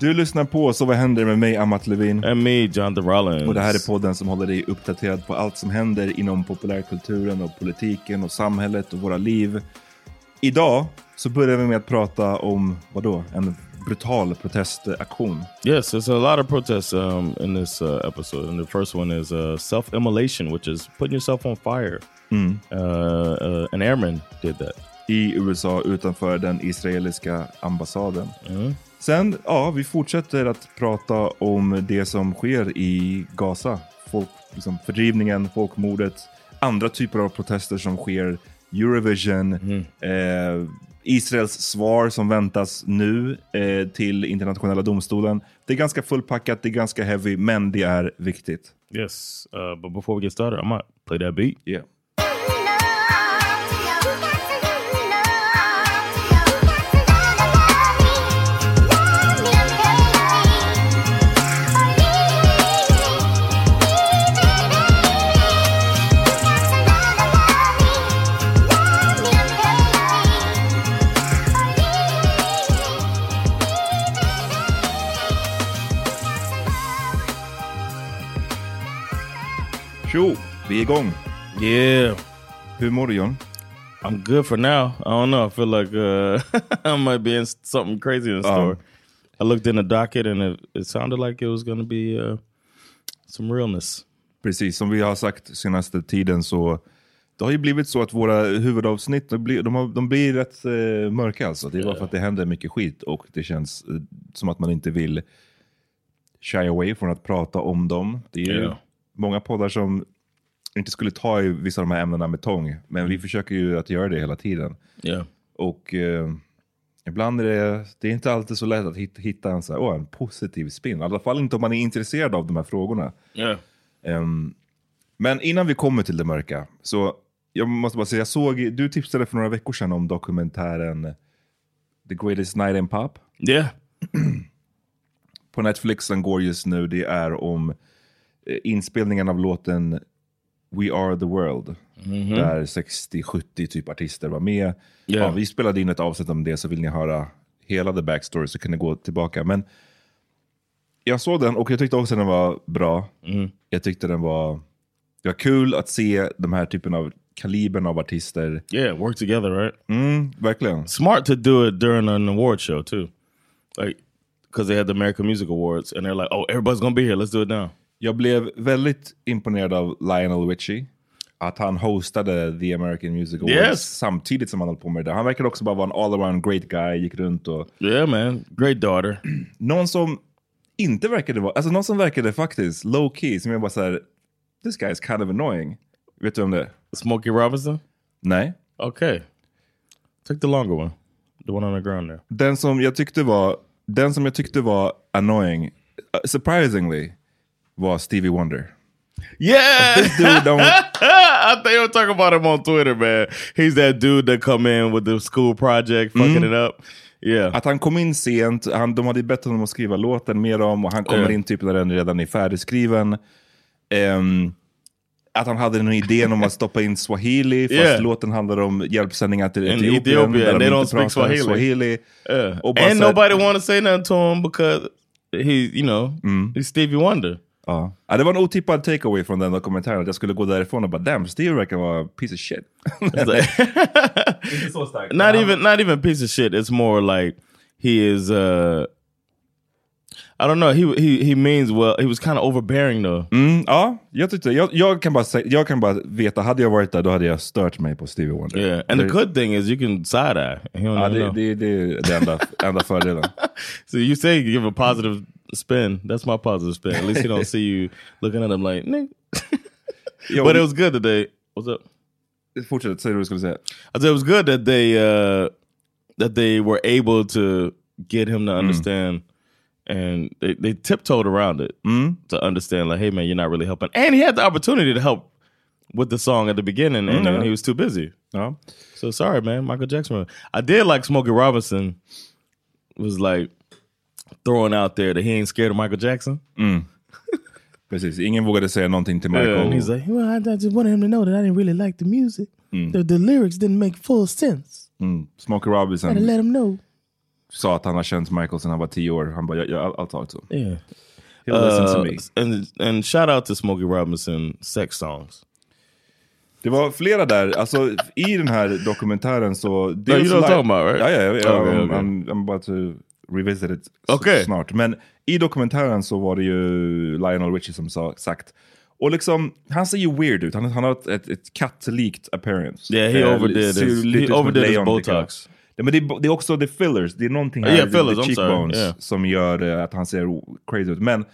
Du lyssnar på Så vad händer med mig, Amat Levin. And me, Jonathan Rollins. Och det här är podden som håller dig uppdaterad på allt som händer inom populärkulturen och politiken och samhället och våra liv. Idag så börjar vi med att prata om, vadå, en brutal protestaktion. Yes, there's a lot of protests um, in this uh, episode. And the first one is uh, self-immolation, which is putting yourself on fire. Mm. Uh, uh, an airman did that. I USA utanför den israeliska ambassaden. Mm. Sen, ja, vi fortsätter att prata om det som sker i Gaza. Folk, liksom, fördrivningen, folkmordet, andra typer av protester som sker, Eurovision, eh, Israels svar som väntas nu eh, till internationella domstolen. Det är ganska fullpackat, det är ganska heavy, men det är viktigt. Yes, uh, but before we get started, I might play that beat. Yeah. Tjo, vi är igång. Yeah, Hur mår du John? I'm good for now. I don't know. I feel like uh, I might be in something crazy in store. I looked in the docket and it, it sounded like it was going to be uh, some realness. Precis, som vi har sagt senaste tiden så det har ju blivit så att våra huvudavsnitt de blir, de har, de blir rätt eh, mörka. Alltså. Det är bara för att det händer mycket skit och det känns eh, som att man inte vill shy away från att prata om dem. Det är ju Ja. Många poddar som inte skulle ta i vissa av de här ämnena med tång, men vi försöker ju att göra det hela tiden. Yeah. Och eh, ibland är det, det är inte alltid så lätt att hitta, hitta en, så här, åh, en positiv spin. I alla fall inte om man är intresserad av de här frågorna. Yeah. Ehm, men innan vi kommer till det mörka, så jag måste bara säga, jag såg, du tipsade för några veckor sedan om dokumentären The Greatest Night in Pop. Yeah. På Netflix, den går just nu, det är om inspelningen av låten We Are The World. Där 60-70 typ artister var med. Ja. Ja, vi spelade in ett avsnitt om det, så vill ni höra hela the backstory så kan ni gå tillbaka. Men jag såg den och jag tyckte också den var bra. Jag tyckte den var, det var kul att se de här typen av kalibern av artister. Yeah, work together, right? Mm, verkligen. Smart to do it during an award show too, like because they had the American Music Awards, and they're like, "Oh, everybody's gonna be here. Let's do it now." Jag blev väldigt imponerad av Lionel Richie. Att han hostade the American Music Awards Yes. samtidigt som han höll på med det. Han verkade också bara vara en all-around great guy, gick runt och... Yeah, man, great daughter. Någon som inte verkade vara... Alltså någon som verkade faktiskt low key, som jag bara såhär... This guy is kind of annoying. Vet du om det är? Smokey Robinson. Nej. Okay, take the longer one, the one on the ground there. Den som jag tyckte var, den som jag tyckte var annoying, uh, surprisingly, var Stevie Wonder. Yeah, This dude don't... I think I'm talking about him on Twitter, man. He's that dude that come in with the school project, fucking it up. Yeah, Att han kom in sent, han, de hade bett honom att skriva låten mer om och han kommer Ja. in typ när den redan är färdigskriven. Ehm, att han hade en idé om att stoppa in swahili, fast Yeah. låten handlar om hjälpsändningar till In Etiopien. Ethiopia, där de don't speak pratar Swahili. yeah. Och här- nobody want to say nothing to him because he, you know, he's Stevie Wonder. Ja. Ja, det var en otippad takeaway från den dokumentären, att jag skulle gå därifrån och bara damn, Steve verkar vara a piece of shit. Inte så starkt. not even not even piece of shit. It's more like he is. uh I don't know. He he he means well. He was kind of overbearing though. Mm, ja, jag tyckte, jag, jag, kan bara säga, jag kan bara veta, hade jag varit där då hade jag stört mig på Stevie Wonder. Yeah, and the Det- good thing is you can side eye. Ja, det, det, det är den enda, enda fördelen. So you say you give a positive spin. That's my positive spin. At least he don't see you looking at him like, Nick. Jo, But it was good that they. What's up? Fortsätt, säg vad du skulle säga. I said it was good that they uh that they were able to get him to understand and they, they tiptoed around it to understand like hey man you're not really helping and he had the opportunity to help with the song at the beginning and, Mm, and he was too busy so sorry man michael jackson i did like smokey robinson was like throwing out there that he ain't scared of michael jackson Precis, ingen vågade säga någonting till Michael. and he's like well I, I just wanted him to know that i didn't really like the music the, the lyrics didn't make full sense mm, Smokey I Robinson let him know sa att han har känt Michael sedan han var tio år. Han bara, jag, jag, I'll talk to him. yeah He'll listen to Uh, me. and and shout out to Smokey Robinson sex songs. Det var flera där, alltså i den här dokumentären så... you know what I'm talking about, right? Ja, ja, ja. Okay, I'm, okay. I'm, I'm about to revisit it s- Okay. snart. Men i dokumentären så var det ju Lionel Richie som sa sagt. Och liksom, han ser ju weird ut. Han, han har ett, ett, ett kattlikt appearance. Yeah, he Eh, overdid ser his- he overdid his. Botox. Ja, men det, är- också the fillers, det är någonting här, Yeah, the- fillers, the cheekbones, yeah. som gör eh, att han ser crazy ut. Men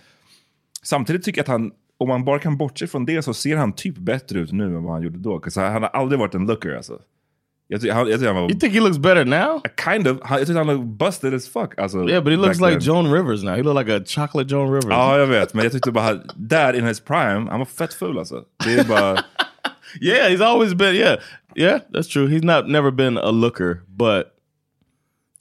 samtidigt tycker jag att han, om man bara kan bortse från det så ser han typ bättre ut nu än vad han gjorde då. han, han har aldrig varit en looker alltså. Jag tycker han, jag tycker han var... You think he looks better now? Kind of. Han, jag tyckte han look busted as fuck. Alltså, Yeah, but he looks like then. Joan Rivers now. He look like a chocolate Joan Rivers. Ja, jag vet. Men jag tyckte bara, där in his prime, han var fett ful alltså. Det är bara... Yeah, he's always been. Yeah, yeah, that's true. He's not never been a looker, but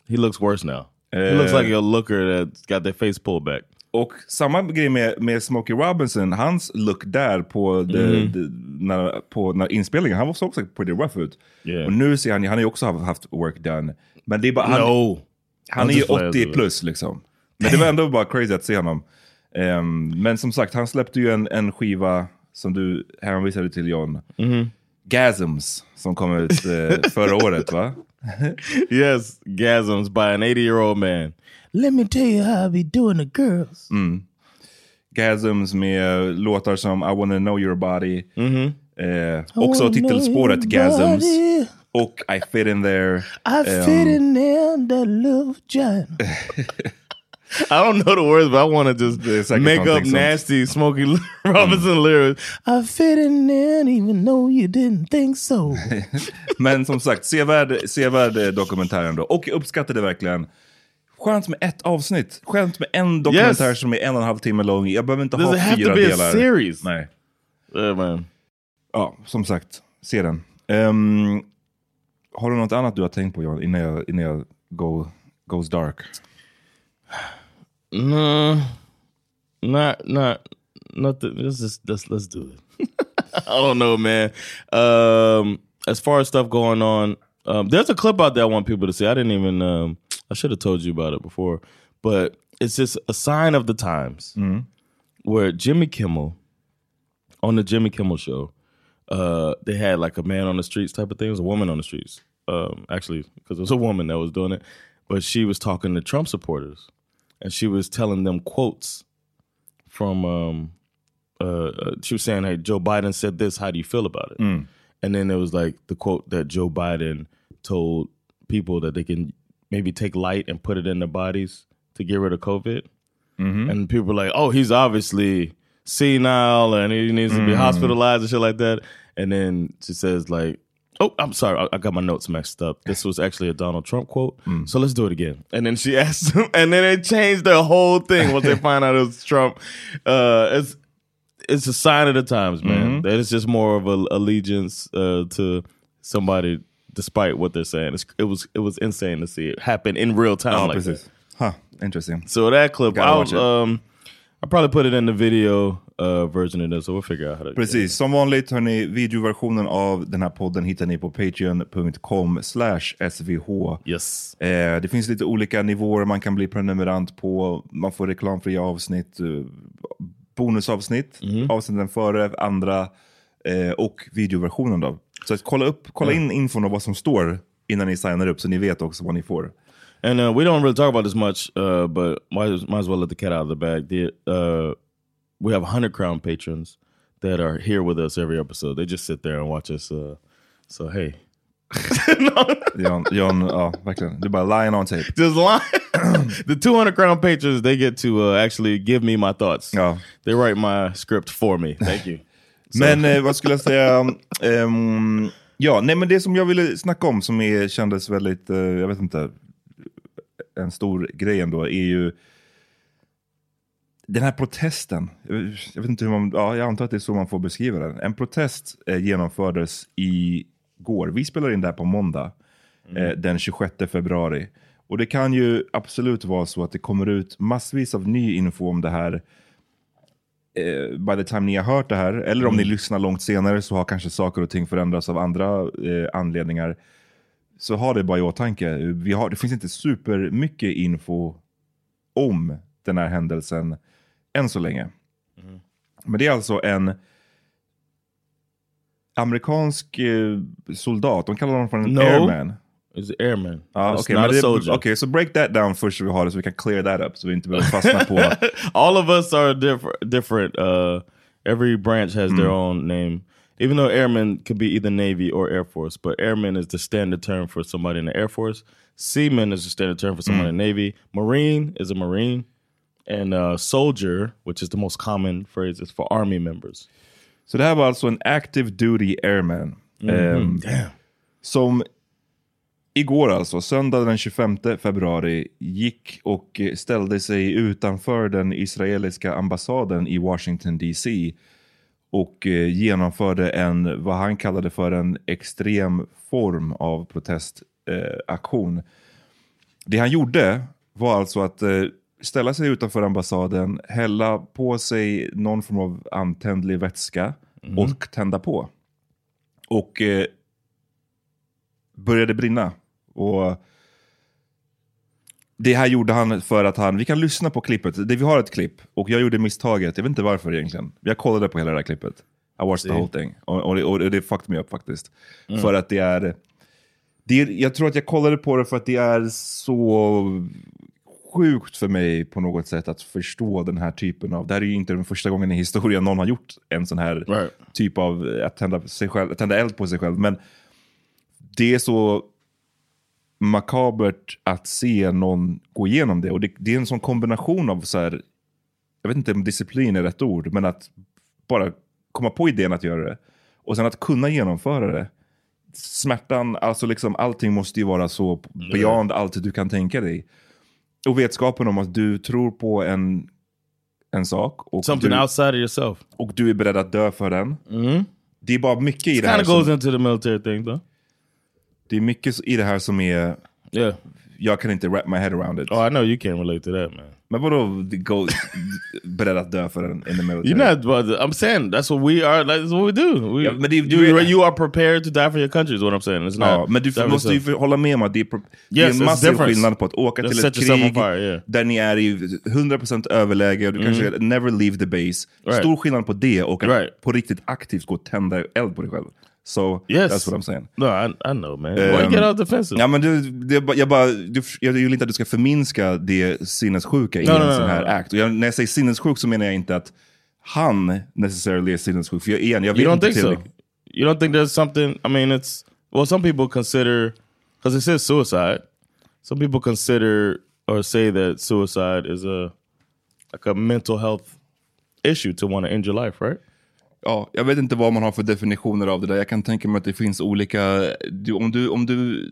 he looks worse now. he looks like a looker that's got their face pulled back. Och samma grej med, med Smokey Robinson, hans look där på, the, Mm. the, när, på när inspelningen, han såg också pretty rough ut. Yeah. Och nu ser han, han har ju också haft, haft work done. Men det är bara, han, no, han är ju just play 80 it. plus liksom. Men det var ändå bara crazy att se honom. Ehm, men som sagt, han släppte ju en, en skiva som du hänvisade till John. Mm-hmm. Gasms, som kom ut eh, förra året va? yes, gasms by an 80 year old man. Let me tell you how I be doing the girls. Gasms med låtar som I wanna know your body. Mm-hmm. Eh, också titelspåret Gasms. Och I fit in there. I fit in there, that little giant. I don't know the words, but I want to just säkert make up nasty Smokey Robinson lyrics. I fit in even though you didn't think so. Men som sagt, sevärd, sevärd eh, dokumentär ändå. Och jag uppskattade verkligen. Skönt med ett avsnitt. Skönt med en dokumentär Yes. som är en och en halv timme lång. Jag behöver inte Does ha it have fyra to be a delar. series? Nej. yeah, man. Ja, som sagt. Se den. Ehm, har du något annat du har tänkt på John, innan jag, innan jag go, goes dark? No, not not nothing. Let's just let's let's do it. I don't know, man. Um, as far as stuff going on, um, there's a clip out there I want people to see. I didn't even. Um, I should have told you about it before, but it's just a sign of the times where Jimmy Kimmel on the Jimmy Kimmel show. Uh, they had like a man on the streets type of thing. It was a woman on the streets, um, actually, because it was a woman that was doing it. But she was talking to Trump supporters, and she was telling them quotes from. Um, uh, uh, she was saying, "Hey, Joe Biden said this. How do you feel about it?" And then there was like the quote that Joe Biden told people that they can maybe take light and put it in their bodies to get rid of COVID. And people were like, "Oh, he's obviously senile and he needs to be hospitalized and shit like that." And then she says, "Like, oh, I'm sorry, I, I got my notes messed up. This was actually a Donald Trump quote. So let's do it again." And then she asked him, and then they changed the whole thing once they find out it was Trump. Uh, it's it's a sign of the times, man. That it's just more of a allegiance uh, to somebody, despite what they're saying. It's, it was it was insane to see it happen in real time. Ja, like that. precis. Ha, interesting. So that clip, Gotta I'll, um, I'll probably put it in the video uh, version of this, so we'll figure out how to. Precis, som vanligt hörni, videoversionen av den här podden hittar ni på patreon.com slash svh. Yes. Eh, det finns lite olika nivåer man kan bli prenumerant på. Man får reklamfria avsnitt, eh, bonusavsnitt, avsnitten före, andra eh, och videoversionen då. Så kolla, upp, kolla in infon och vad som står innan ni signar upp så ni vet också vad ni får. And uh, we don't really talk about this much, uh, but might, might as well let the cat out of the bag. The, uh, we have 100 Crown patrons that are here with us every episode. They just sit there and watch us. Uh, so, hey. John, John ja verkligen. Du bara lying on tape. Just lying. the 200 Crown patrons, they get to uh, actually give me my thoughts. Ja. They write my script for me. Thank you. Men eh, vad skulle jag säga? Ehm, ja, nej men det som jag ville snacka om som är, kändes väldigt, eh, jag vet inte, en stor grej ändå är ju den här protesten. Jag vet inte hur man, ja, jag antar att det är så man får beskriva den. En protest eh, genomfördes igår. Vi spelar in det här på måndag, eh, den 26 februari. Och det kan ju absolut vara så att det kommer ut massvis av ny info om det här eh, by the time ni har hört det här, eller om ni lyssnar långt senare så har kanske saker och ting förändrats av andra eh, anledningar. Så ha det bara i åtanke. Vi har, det finns inte supermycket info om den här händelsen än så länge. Men det är alltså en amerikansk eh, soldat, de kallar honom för en No. airman. It's an airman. It's okej, not a soldier. Okej, så break that down först vi har det så vi kan clear that up så vi inte behöver fastna på... all of us are different. Different. Uh, every branch has their hmm. own name. Even though airman could be either Navy or Air Force, but airman is the standard term for somebody in the Air Force. Seaman is the standard term for someone hmm. in the Navy. Marine is a Marine, and uh, soldier, which is the most common phrase, is for Army members. Så det här var alltså en active duty airman. Mm-hmm. Um, ehm, som igår alltså, söndag den 25 februari, gick och eh, ställde sig utanför den israeliska ambassaden i Washington DC och eh, genomförde en, vad han kallade för en extrem form av protestaktion. Det han gjorde var alltså att eh, ställa sig utanför ambassaden, hälla på sig någon form av antändlig vätska och tända på. Och eh, började brinna. Och det här gjorde han för att han, vi kan lyssna på klippet, det, vi har ett klipp och jag gjorde misstaget, jag vet inte varför egentligen. Jag kollade på hela det här klippet. I watched the whole thing. Och, och, det- och det fucked me up faktiskt. För att det är, det är, jag tror att jag kollade på det för att det är så sjukt för mig på något sätt att förstå den här typen av, det här är ju inte den första gången i historien någon har gjort en sån här Right. typ av, att tända, sig själv, tända eld på sig själv. Men det är så makabert att se någon gå igenom det. Och det, det är en sån kombination av så här, jag vet inte om disciplin är rätt ord, men att bara komma på idén att göra det. Och sen att kunna genomföra det. Smärtan, alltså liksom allting måste ju vara så beyond allt du kan tänka dig. Och vetskapen om att du tror på en, en sak. Och Something du, outside of yourself. och du är beredd att dö för den. Det är bara mycket i It det här kind of goes som, into the military thing though. Det är mycket i det här som är, Yeah. jag kan inte wrap my head around it. Oh, I know you can't relate to that, man. Men vadå go, beredd att dö för den in the military? You're not. But I'm saying that's what we are. That's what we do. We, Ja, men det- du you, are prepared to die for your country. Is what I'm saying. It's Ja, not. men du måste ju hålla med om att det är, pro- det är Yes, en massiv skillnad på att åka till ett krig fire, yeah. där ni är i 100% överläge och du kanske never leave the base. Right. Stor skillnad på det och att Right. på riktigt aktivt gå och tända eld på dig själv. So Yes. that's what I'm saying. No, I, I know, man. Why Um, get out defensive? Ja, men du, det, jag, bara, du, jag vill inte att du ska förminska det sinnessjuka i No, en no, sån här no. act. Och jag, när jag säger sinnessjuk så menar jag inte att han necessarily är sinnessjuk. För jag, igen, jag vet you don't inte think so? tillräckligt. You don't think there's something? I mean, it's well, some people consider because it says suicide. Some people consider or say that suicide is a like a mental health issue to want to end your life, right? Ja, jag vet inte vad man har för definitioner av det där. Jag kan tänka mig att det finns olika... Du, om, du, om, du,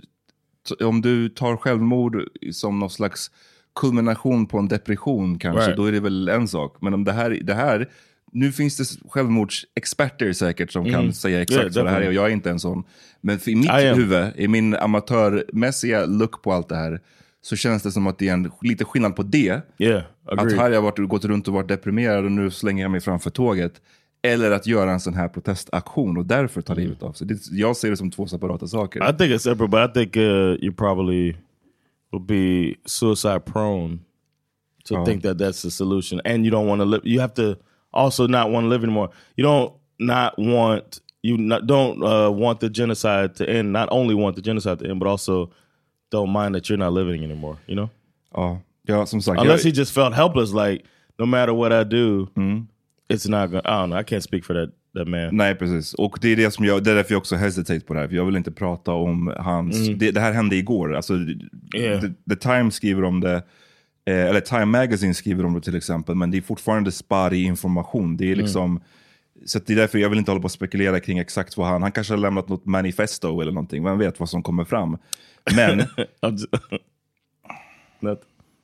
om du tar självmord som någon slags kulmination på en depression kanske, Right. då är det väl en sak. Men om det här, det här nu finns det självmordsexperter säkert som kan säga exakt Mm. Yeah, vad det här är och jag är inte en sån. Men i mitt huvud, i min amatörmässiga look på allt det här, så känns det som att det är en lite skillnad på det. Yeah, Att här har jag varit, gått runt och varit deprimerad och nu slänger jag mig framför tåget. Eller att göra en sån här protestaktion och därför ta livet av sig. Det, jag ser det som två separata saker. I think it's separate, but I think uh, you probably will be suicide prone to Oh. think that that's the solution, and you don't want to live. You have to also not want to live anymore. You don't not want you not, don't uh, want the genocide to end. Not only want the genocide to end, but also don't mind that you're not living anymore. You know, ja, ja, som sagt. unless jag, he just felt helpless, like no matter what I do, Mm. It's not going. I don't know. I can't speak for that that man. nej, precis. Och det är, det, som jag, det är därför jag också hesitate på det här. För jag vill inte prata om hans... Det, det här hände igår. Alltså, Yeah. the, the Times skriver om det. Eh, eller Time Magazine skriver om det till exempel. Men det är fortfarande spotty information. Det är liksom... Så att det är därför jag vill inte hålla på och spekulera kring exakt vad han... Han kanske har lämnat något manifesto eller någonting. Vem vet vad som kommer fram. Men... Not,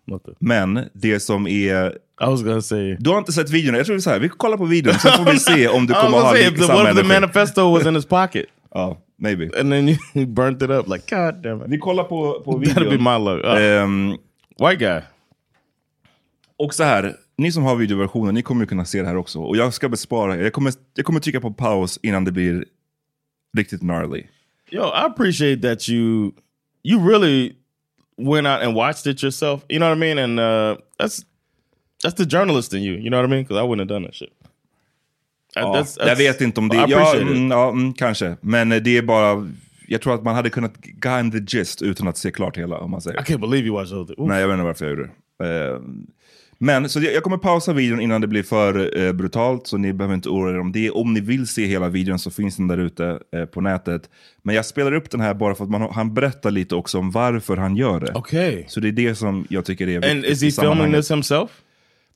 nothing. Men det som är... I was gonna say. Du har inte sett videon? Jag tror så här, vi kollar på videon så får vi se om du kommer ha say, if the, what if the manifesto was in his pocket Ja, maybe. and then you, burnt it up? Like, God damn it. Vi kollar på, på That'd be videon. my luck. Uh, Ehm, white guy. och så här, ni som har videoversionen, ni kommer kunna se det här också. Och jag ska bespara. Jag kommer, jag kommer trycka på paus innan det blir riktigt gnarly. Yo, I appreciate that you you really went out and watched it yourself. You know what I mean? And uh, that's that's the journalist in you. You know what I mean? Because I wouldn't have done that shit. Ja, that's- jag that's- vet inte om det... I Ja, it. mm, ja mm, kanske. Men eh, det är bara... Jag tror att man hade kunnat guide the gist utan att se klart hela, om man säger. I can't believe you watched thing. Oof. Nej, jag vet inte varför jag gjorde det. Eh, Men så jag jag kommer pausa videon innan det blir för eh, brutalt, så ni behöver inte oroa er om det. Om ni vill se hela videon så finns den där ute på nätet. Men jag spelar upp den här bara för att man, han berättar lite också om varför han gör det. Okay. Så det är det som jag tycker är viktigt And is he filming this himself?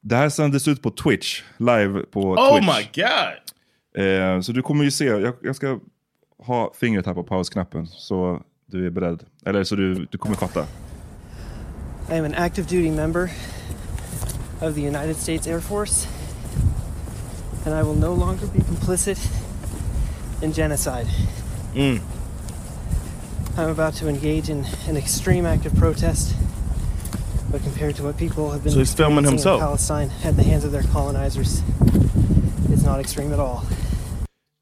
Det här sändes ut på Twitch, live på Oh Twitch. my god! Eh, så du kommer ju se, jag, jag ska ha fingret här på pausknappen så du är beredd. Eller så du, du kommer fatta. I am an active duty member of the United States Air Force, and I will no longer be complicit in genocide. Mm. I'm about to engage in an extreme act of protest, but compared to what people have been So he's filming himself. Palestine at the hands of their colonizers, it's not extreme at all.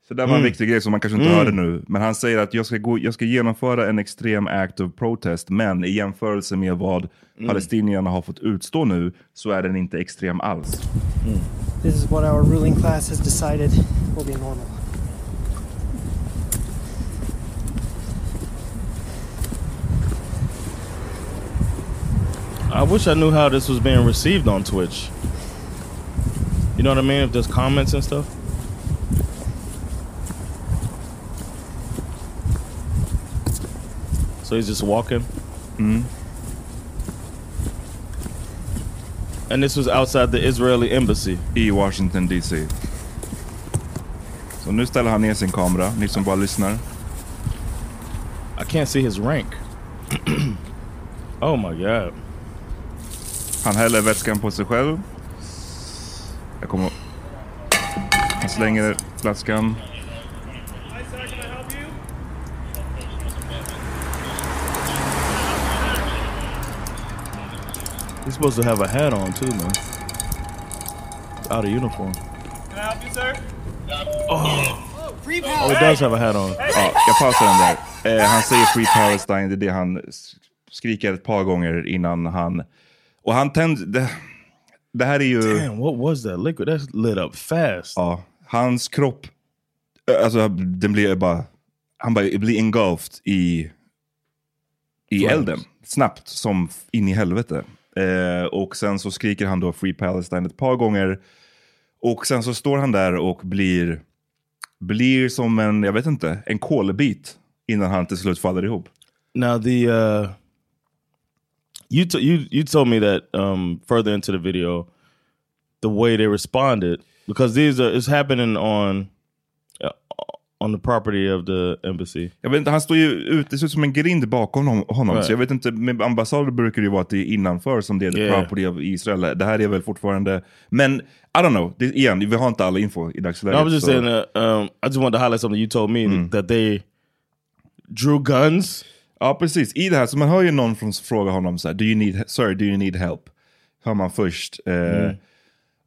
Så det var en viktig grej som man kanske inte Mm. hörde nu. Men han säger att jag ska, gå, jag ska genomföra en extrem act of protest, men i jämförelse med vad Mm. palestinierna har fått utstå nu så är den inte extrem alls. This is what our ruling class has decided will be normal. I wish I knew how this was being received on Twitch. You know what I mean? If there's comments and stuff. So he's just walking. Hmm. And this was outside the Israeli embassy. i Washington DC. Så nu ställer han ner sin kamera, ni som bara lyssnar. I can't see his rank. oh my god. Han häller vätskan på sig själv. Jag kommer... Han slänger flaskan. He's supposed to have a hat on too, man. Out of uniform. Can I help you, sir? Oh, he does have a hat on. Ja, jag pausar den där. Eh, han säger Free Palestine, det är det han skriker ett par gånger innan han... Och han tänder... Det, här är ju... Damn, what was that liquid? That's lit up fast. Ja, hans kropp, alltså den blir bara, han bara blir engulfed i, i Flames. elden. Snabbt som in i helvete. Eh, och sen så skriker han då Free Palestine ett par gånger. Och sen så står han där och blir, blir som en, jag vet inte, en kolbit innan han till slut faller ihop. Now the uh you t- you you told me that um further into the video the way they responded because these are it's happening on uh, on the property of the embassy. Jag vet inte, han står ju ute, det ser ut som en grind bakom honom. honom. Right. Så jag vet inte, med ambassader brukar det ju vara att det är innanför som det är the Yeah. property of Israel. Det här är väl fortfarande, men I don't know. Det, igen, vi har inte all info i dagsläget. No, I was just så- saying that um I just wanted to highlight something you told me that they drew guns. Ja, precis. I det här, så man hör ju någon från, fråga honom så här, do you need, sir, do you need help? Hör man först. Eh,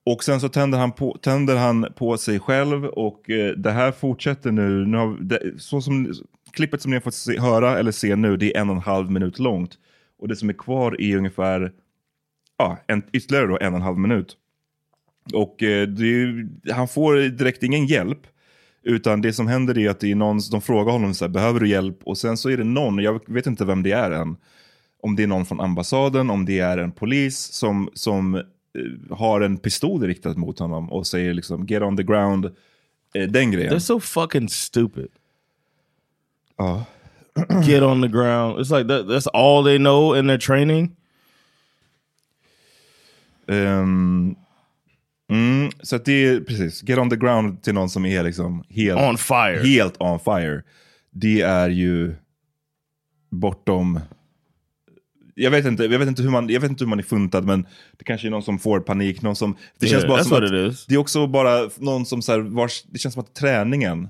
Och sen så tänder han, på, tänder han på sig själv och eh, det här fortsätter nu. nu har, det, så som, klippet som ni har fått se, höra eller se nu, det är en och en halv minut långt. Och det som är kvar är ungefär ja, en, ytterligare då en och en halv minut. Och eh, det han får direkt ingen hjälp. Utan det som händer är att det är någon, de frågar honom så här, behöver du hjälp? Och sen så är det någon, jag vet inte vem det är än. Om det är någon från ambassaden, om det är en polis som, som eh, har en pistol riktad mot honom och säger liksom get on the ground. Eh, den grejen. They're so fucking stupid. Ja. Get on the ground. It's like that, that's all they know in their training. Ehm, mm, så att det är precis, get on the ground till någon som är liksom helt On fire. Helt on fire. Det är ju bortom... Jag vet, inte, jag, vet inte hur man, jag vet inte hur man är funtad, men det kanske är någon som får panik. Någon som, det Yeah, känns bara that's som att. Det är också bara någon som så här, vars, det känns som att träningen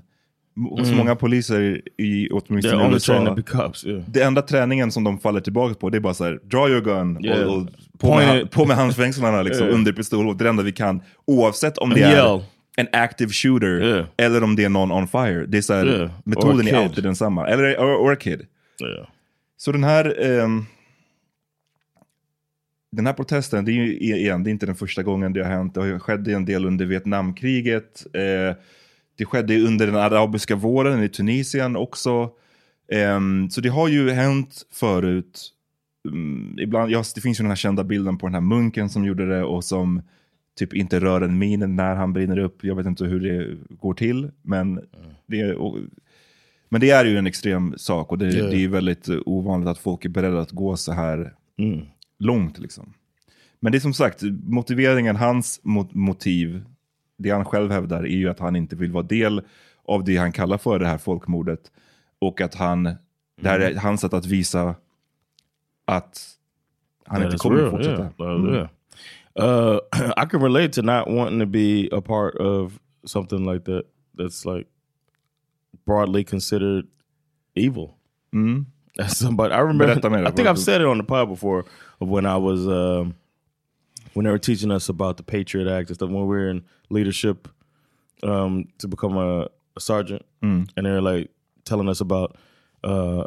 hos Mm. många poliser i åtminstone i USA. cops. Yeah. Det enda träningen som de faller tillbaka på det är bara så här, draw your gun Yeah. och, och på, Point med, på med handfängslarna liksom, Yeah. under pistol. Det enda vi kan. Oavsett om det är en active shooter eller om det är någon on fire. Det är så här, metoden är alltid densamma. Eller or, or kid. Så den här, ehm, den här protesten, det är ju igen, det är inte den första gången det har hänt. Det skett en del under Vietnamkriget. Eh, det skedde under den arabiska våren i Tunisien också. Ehm, så det har ju hänt förut. Mm, ibland, ja, det finns ju den här kända bilden på den här munken som gjorde det och som typ inte rör en min när han brinner upp. Jag vet inte hur det går till, men det är, och, men det är ju en extrem sak och det, Ja. det är väldigt ovanligt att folk är beredda att gå så här Mm. långt. Liksom. Men det är som sagt, motiveringen, hans mot motiv, det han själv hävdar är ju att han inte vill vara del av det han kallar för det här folkmordet. Och att han, det här är hans sätt att visa att han That inte kommer real, fortsätta. Yeah. Mm. yeah. Uh, I can relate to not wanting to be a part of something like that. That's like broadly considered evil. Mm. As somebody, I remember. I think I've said it on the pod before of when I was um, when they were teaching us about the Patriot Act and stuff. When we were in leadership um, to become a, a sergeant, Mm. and they're like telling us about uh,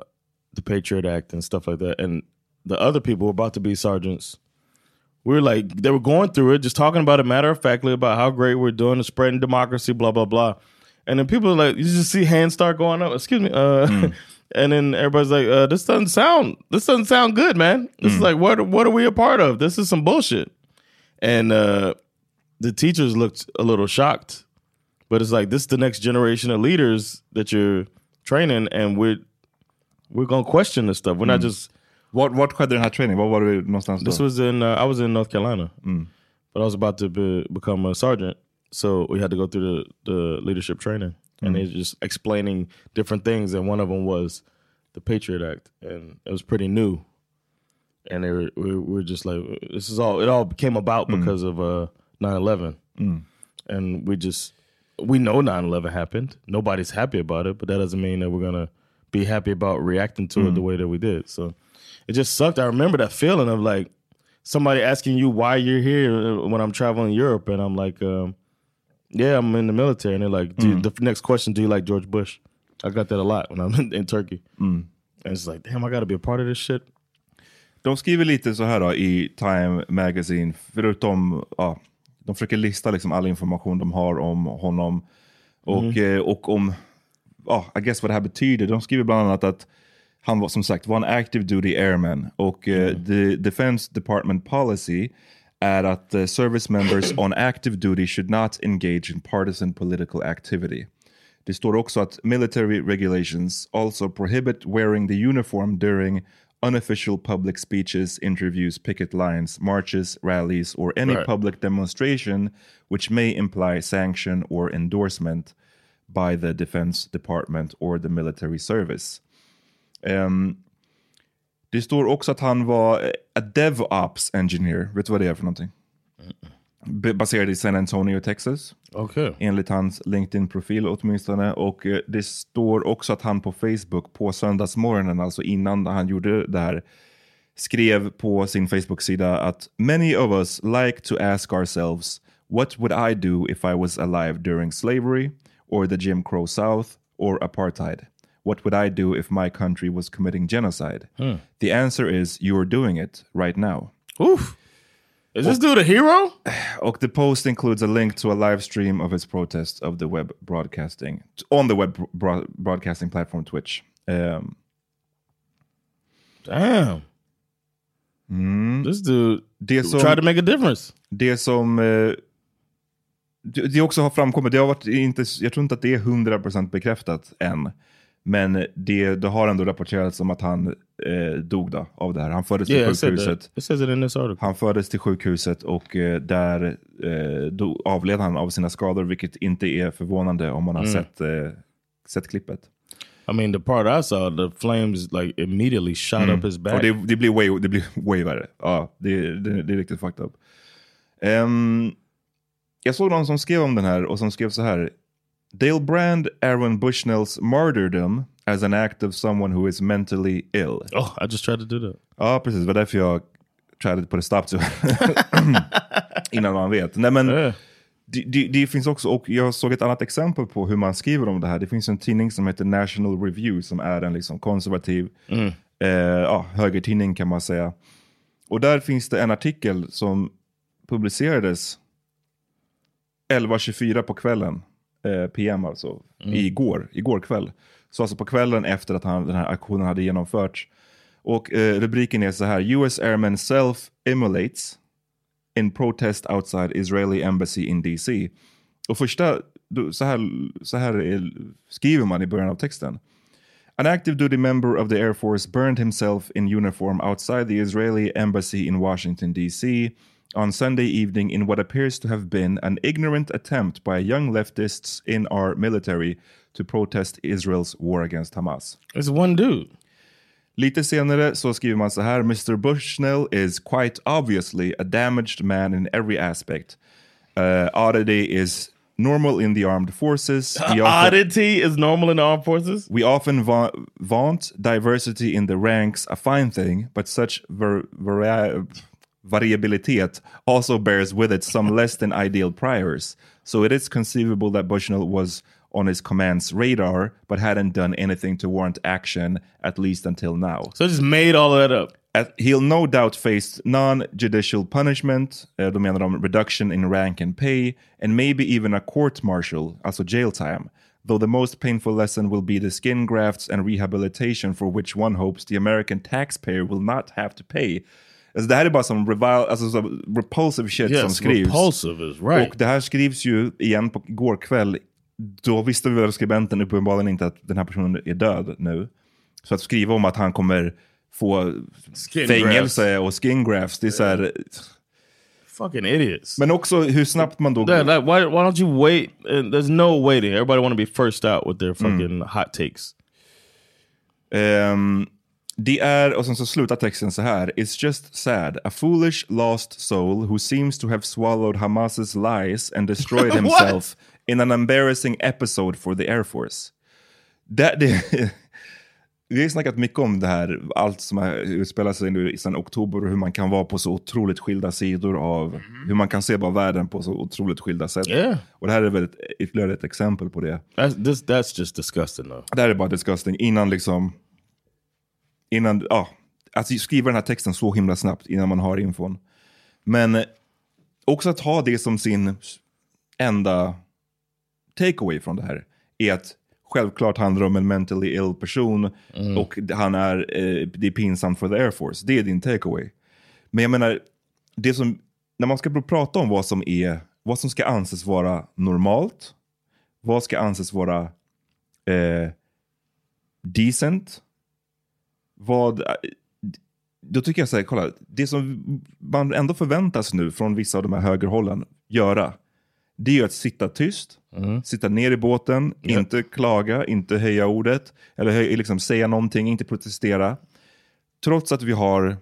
the Patriot Act and stuff like that. And the other people were about to be sergeants. We were like, they were going through it, just talking about it matter of factly about how great we're doing and spreading democracy, blah blah blah. And then people are like, you just see hands start going up. Excuse me, uh, and then everybody's like, uh, this doesn't sound, this doesn't sound good, man. This is like, what what are we a part of? This is some bullshit. And uh, the teachers looked a little shocked, but it's like this is the next generation of leaders that you're training, and we're we're gonna question this stuff. We're not just what what den här träningen? Var var du någonstans? This was in uh, I was in North Carolina, but I was about to be, become a sergeant, so we had to go through the, the leadership training, and they just explaining different things, and one of them was the Patriot Act, and it was pretty new, and they were we were just like this is all it all came about because of uh 9-11 and we just we know 9-11 happened. Nobody's happy about it but that doesn't mean that we're gonna be happy about reacting to it the way that we did. So it just sucked. I remember that feeling of like somebody asking you why you're here uh, when i'm traveling europe and i'm like um, yeah i'm in the military. And they're like do you- the next question do you like george bush? I got that a lot when i'm in, in turkey. And it's like damn i gotta be a part of this shit De skriver lite så här då, i Time Magazine, förutom, ja, de försöker lista liksom all information de har om honom och, eh, och om, ja, I guess vad det här betyder. De skriver bland annat att han var som sagt var en active duty airman och eh, the Defense Department policy är att eh, service members on active duty should not engage in partisan political activity. Det står också att military regulations also prohibit wearing the uniform during unofficial public speeches, interviews, picket lines, marches, rallies, or any Right. public demonstration which may imply sanction or endorsement by the defense department or the military service. Ehm, det står också att han var eh, a DevOps engineer. Vet du vad det är för någonting? Baserad i San Antonio, Texas okay enligt hans LinkedIn-profil åtminstone. Och eh, det står också att han på Facebook på söndagsmorgonen, alltså innan han gjorde det här, skrev på sin Facebook-sida att “Many of us like to ask ourselves what would I do if I was alive during slavery or the Jim Crow South or apartheid? What would I do if my country was committing genocide? The answer is you're doing it right now.” Oof. Is this dude a hero Och the post includes a link to a live stream of his protest of the web broadcasting on the web bro- broadcasting platform Twitch. Um, Damn. This dude det, som, tried to make a difference. det som eh, det också har framkommit, det har varit inte, jag tror inte att det är 100% bekräftat än. Men det, det har ändå rapporterats om att han eh, dog då, av det här. Han fördes Yeah, till said sjukhuset. it says it in this article. Han fördes till sjukhuset och eh, där eh, avled han av sina skador, vilket inte är förvånande om man har sett, eh, sett klippet. I mean, the part I saw, the flames like immediately shot up his back. Och det, det, blir way, det blir way värre. Ja, det, det, det är riktigt fucked up. Ehm, jag såg någon som skrev om den här och som skrev så här. They'll brand Aaron Bushnells martyrdom as an act of someone who is mentally ill. oh, I just tried to do that. Ja, precis. Det var därför jag tried to put a stop to Innan man vet. Nej, men Yeah. det, det, det finns också, och jag såg ett annat exempel på hur man skriver om det här. Det finns en tidning som heter National Review som är en liksom konservativ eh, ja, högertidning kan man säga. Och där finns det en artikel som publicerades 11.24 på kvällen, eh, PM alltså, igår, igår kväll. Så alltså på kvällen efter att han, den här aktionen hade genomförts. Och eh, rubriken är så här, US Airmen self-immolates in protest outside Israeli embassy in DC. Och första, så här, så här är, skriver man i början av texten. An active duty member of the Air Force burned himself in uniform outside the Israeli embassy in Washington, D.C. on Sunday evening in what appears to have been an ignorant attempt by young leftists in our military to protest Israel's war against Hamas. It's one dude. Lite senare så skriver man så här, Mr Bushnell is quite obviously a damaged man in every aspect. Uh, oddity is normal in the armed forces. Often- Oddity is normal in the armed forces. We often va- vaunt diversity in the ranks, a fine thing, but such var- vari- variabilitet also bears with it some less than ideal priors. So it is conceivable that Bushnell was on his command's radar, but hadn't done anything to warrant action, at least until now. So just made all of that up. At, he'll no doubt face non-judicial punishment, då menar de reduction in rank and pay, and maybe even a court-martial, alltså jail time. Though the most painful lesson will be the skin grafts and rehabilitation for which one hopes the American taxpayer will not have to pay. Alltså det här är bara som revile, alltså som repulsive shit som Yes, skrivs. repulsive is right. Och det här skrivs ju igen på igår kväll. Då visste väl skribenten uppenbarligen inte att den här personen är död nu. Så att skriva om att han kommer få Skin fängelse och skin grafts. Det är så här, Fucking idiots. men också hur snabbt man då... That, like, why, why don't you wait? And there's no waiting. Everybody want to be first out with their fucking hot takes. Ehm, det är, och sen så slutar texten så här. It's just sad. A foolish lost soul who seems to have swallowed Hamas's lies and destroyed himself in an embarrassing episode for the Air Force. Det, det, vi har snackat mycket om det här, allt som har utspelat sig nu sedan oktober och hur man kan vara på så otroligt skilda sidor av, hur man kan se bara världen på så otroligt skilda sätt. Yeah. Och det här är väl ett, ytterligare ett exempel på det. That's this. That's just disgusting, though. Det här är bara disgusting innan liksom, innan, ja, att skriva den här texten så himla snabbt innan man har infon. Men eh, också att ha det som sin enda takeaway från det här är att självklart handlar det om en mentally ill person och han är, eh, det är pinsamt för the Air Force. Det är din takeaway. Men jag menar, det som, när man ska prata om vad som är, vad som ska anses vara normalt, vad ska anses vara eh, decent, vad, då tycker jag så här, kolla, det som man ändå förväntas nu från vissa av de här högerhållen göra, det är ju att sitta tyst, sitta ner i båten, inte klaga, inte höja ordet, eller höj, liksom säga någonting, inte protestera. Trots att vi har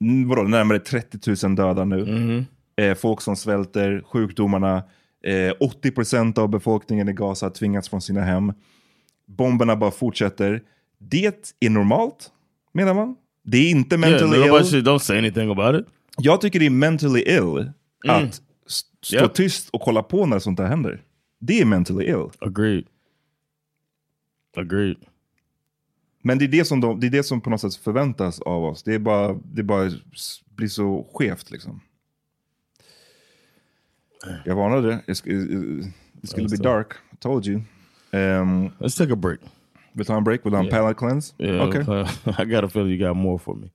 mm, vadå, närmare 30 000 döda nu, eh, folk som svälter, sjukdomarna, eh, 80% av befolkningen i Gaza har tvingats från sina hem, bomberna bara fortsätter. Det är normalt, menar man. Det är inte Yeah, mentally nobody ill. should, don't say anything about it. Jag tycker det är mentally ill att s- stå Yep. tyst och kolla på när sånt här händer. Det är mentally ill. Agreed. Agreed. Men det är det som, de, det är det som på något sätt förväntas av oss. Det är bara, det bara blir så skevt liksom. Jag varnade. Det skulle bli dark. I told you. Um, Let's take a break. Vill du ha en break? Vill du ha en palate cleanse? Yeah, Okay. I got a feeling you got more for me.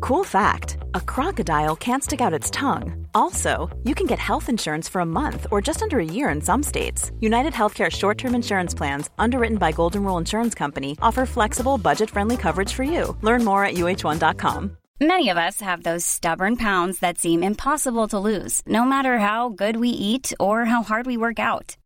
Cool fact a crocodile can't stick out its tongue. Also, you can get health insurance for a month or just under a year in some states. United Healthcare short term insurance plans, underwritten by Golden Rule Insurance Company, offer flexible, budget friendly coverage for you. Learn more at uh1.com. Many of us have those stubborn pounds that seem impossible to lose, no matter how good we eat or how hard we work out.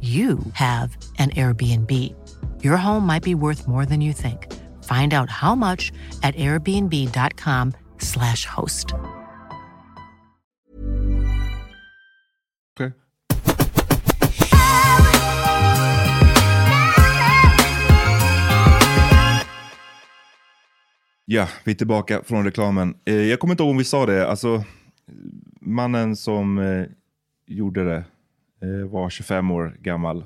you have an Airbnb. Your home might be worth more than you think. Find out how much at airbnb.com/slash host. Okay. Ja, vi är tillbaka från reklamen. Eh, jag kommer inte ihåg om vi sa det. Alltså, mannen som eh, gjorde det var 25 år gammal.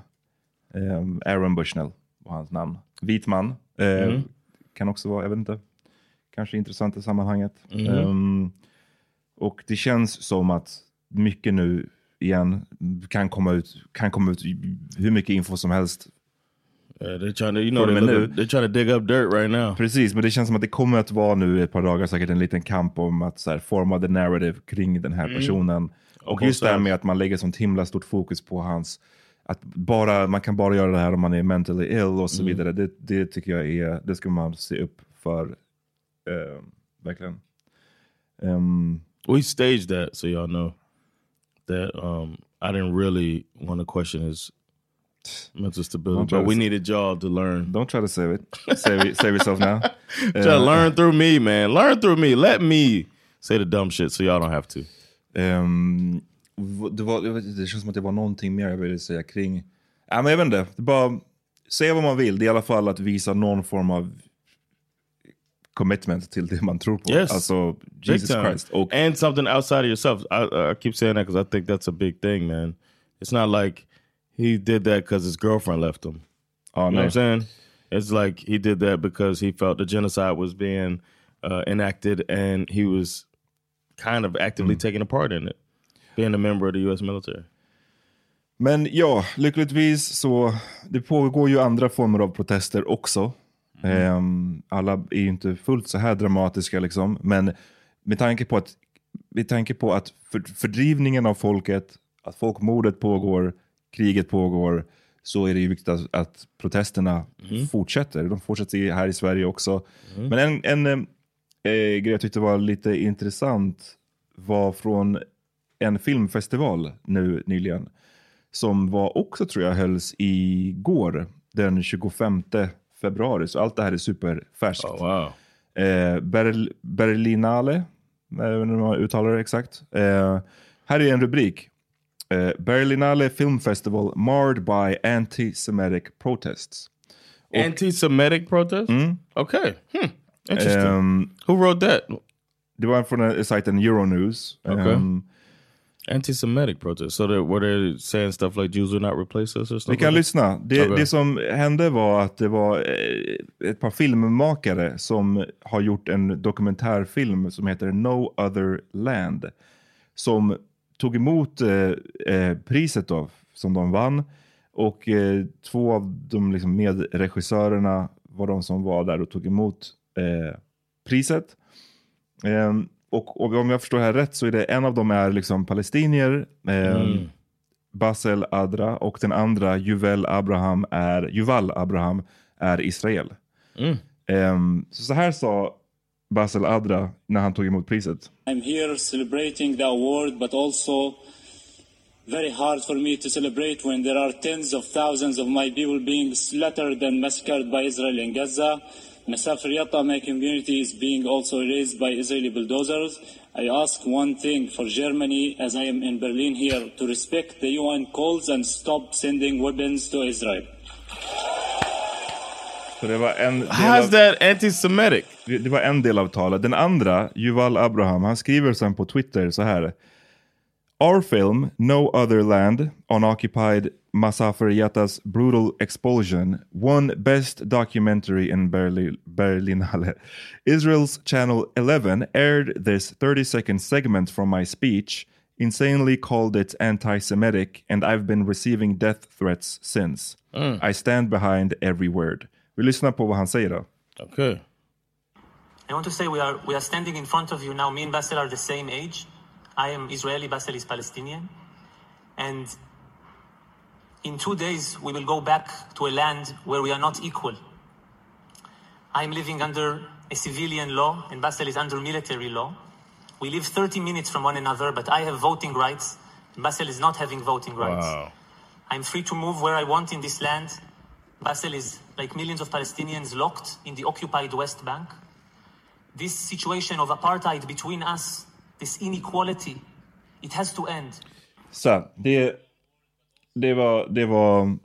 Eh, Aaron Bushnell var hans namn. Vit man. Eh, Kan också vara, jag vet inte. Kanske intressant i sammanhanget. Ehm, och det känns som att mycket nu igen kan komma ut, kan komma ut hur mycket info som helst Yeah, they're trying to, you know, they're, looking, they're trying to dig up dirt right now. Precis, men det känns som att det kommer att vara nu ett par dagar säkert en liten kamp om att så här, forma the narrative kring den här personen. Och just det här med att man lägger sånt himla stort fokus på hans, att bara, man kan bara göra det här om man är mentally ill och så vidare. Det, det tycker jag är, det ska man se upp för. Eh, verkligen. Ehm, We staged that, so y'all know that um, I didn't really want to question his mental stability, but we needed y'all to learn. don't try to save it. Save, save yourself now. Try to learn through me, man. Learn through me. Let me say the dumb shit so y'all don't have to. V- det, var, det känns som att det var någonting mer jag ville säga kring... Ja, men jag vet inte. Det bara, säga vad man vill. Det är i alla fall att visa någon form av commitment till det man tror på. Yes. Alltså, Jesus. Christ. Och, and something outside of yourself. I, I keep saying that because I think that's a big thing, man. It's not like he did that because his girlfriend left him. ja, You know what I'm saying? It's like he did that because he felt the genocide was being uh, enacted and he was kind of actively taking a part in it, being a member of the U.S. military. Men ja, lyckligtvis så det pågår ju andra former av protester också. Ehm, alla är ju inte fullt så här dramatiska liksom. Men med tanke på att, med tanke på att för, fördrivningen av folket, att folkmordet pågår, kriget pågår, så är det ju viktigt att, att protesterna fortsätter. De fortsätter här i Sverige också. Men en, en eh, grej jag tyckte var lite intressant var från en filmfestival nu nyligen som var också tror jag hölls igår den 25 februari. Så allt det här är superfärskt. Oh, wow. Eh, Berl Berlinale, jag vet inte hur man uttalar det exakt. Eh, här är en rubrik. Eh, Berlinale Film Festival marred by anti-Semitic protests. Anti-Semitic protest? Okay. Hmm. Interesting. Ehm, Who wrote that? det var från eh, sajten Euronews. Okej. Ehm, Anti-Semitic protest. So that were they saying stuff like Jews will not replace us or Vi something? kan lyssna. Det, Okej. det som hände var att det var eh, ett par filmmakare som har gjort en dokumentärfilm som heter No Other Land. Som tog emot eh, eh, priset då, som de vann. Och eh, två av de liksom, medregissörerna var de som var där och tog emot eh, priset. Ehm, och, och om jag förstår det här rätt så är det en av dem är liksom palestinier. ehm, Basel Adra och den andra Juvel Abraham är, Juval Abraham är Israel. Ehm, så, så här sa Basel Adra när han tog emot priset. I'm here celebrating the award, but also very hard for me to celebrate when there are tens of thousands of my people being slaughtered and massacred by Israel in Gaza. Masafir Yatta, my community, is being also erased by Israeli bulldozers. I ask one thing for Germany, as I am in Berlin here, to respect the UN calls and stop sending weapons to Israel. Så det var en How's that anti-Semitic? det var en del av talet. Den andra, Juval Abraham, han skriver sen på Twitter så här. Our film, No Other Land, on occupied Masafer Yatta's brutal expulsion, won Best Documentary in Berli- Berlinale. Israel's Channel 11 aired this 30 second segment from my speech, insanely called it anti Semitic, and I've been receiving death threats since. Mm. I stand behind every word. Vi lyssnar på vad han säger då. Okay. I want to say we are we are standing in front of you now. Me and Bassel are the same age. I am Israeli, Bassel is Palestinian, and in two days we will go back to a land where we are not equal. I am living under a civilian law, and Bassel is under military law. We live 30 minutes from one another, but I have voting rights. and Bassel is not having voting rights. Wow. I'm free to move where I want in this land. Basel is, like millions of Palestinians, locked in the occupied West Bank. This situation of apartheid between us, this inequality, it has to end. Så det, det var, det var,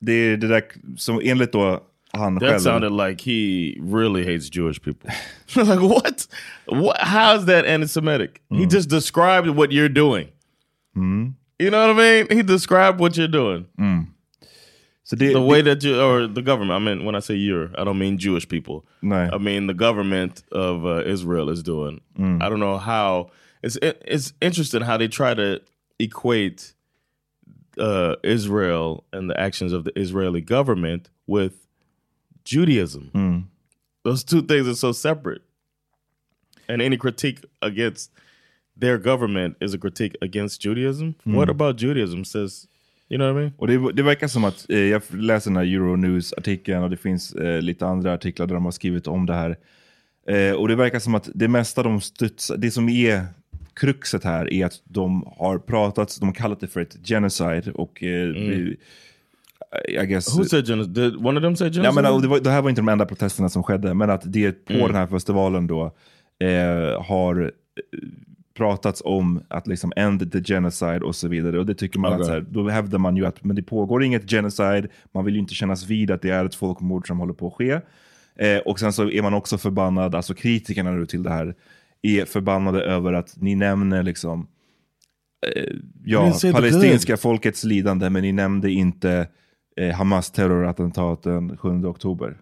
det är det där som enligt då han That själv. sounded like he really hates Jewish people. like what? What? How's that anti-Semitic? He mm. just described what you're doing. Mm. You know what I mean? He described what you're doing. så det, The way that you, or the government. I mean, when I say you're, I don't mean Jewish people. I mean the government of uh, Israel is doing. I don't know how. It's it, it's interesting how they try to equate uh, Israel and the actions of the Israeli government with Judaism. Those two things are so separate. And any critique against their government is a critique against Judaism. What about Judaism says, you know what I mean? Och det, det verkar som att, eh, jag läser den här Euronews-artikeln och det finns eh, lite andra artiklar där de har skrivit om det här. Eh, och det verkar som att det mesta de studsar, det som är kruxet här är att de har pratat, de har kallat det för ett genocide och eh, vi- I guess... Who said genocide? Did one of them say genocide? Ja, men, det, var, det här var inte de enda protesterna som skedde, men att det på den här festivalen då eh, har eh, pratats om att liksom end the genocide och så vidare. Och det tycker man Okej. att så här, då hävdar man ju att men det pågår inget genocide, man vill ju inte kännas vid att det är ett folkmord som håller på att ske. Eh, och sen så är man också förbannad, alltså kritikerna nu till det här, är förbannade över att ni nämner liksom eh, ja, palestinska folkets lidande, men ni nämnde inte eh, Hamas terrorattentaten 7 oktober.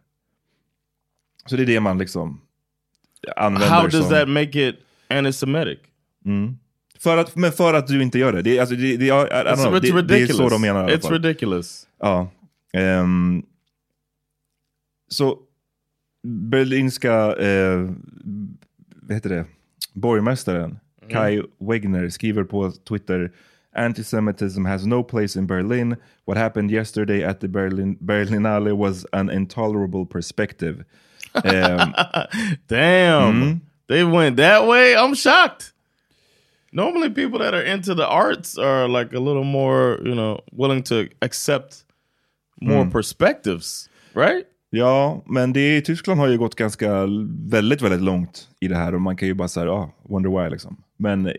Så det är det man liksom använder How does som... that make it anti-Semitic? Mm. För att, men för att du inte gör det. Det, alltså, det, det, I, I don't know, det, det är så de menar i alla It's ridiculous. Ja. ehm, så berlinska, eh, vad heter det, borgmästaren Kai Wegner skriver på Twitter Antisemitism has no place in Berlin. What happened yesterday at the Berlin Berlinale was an intolerable perspective. Ehm, Damn. Mm. They went that way? I'm shocked. Normally people that are into the arts are like a little more, you know, willing to accept more Mm. perspectives, right? Ja, men det, Tyskland har ju gått ganska väldigt, väldigt långt i det här och man kan ju bara säga, ah, wonder why liksom. Men i,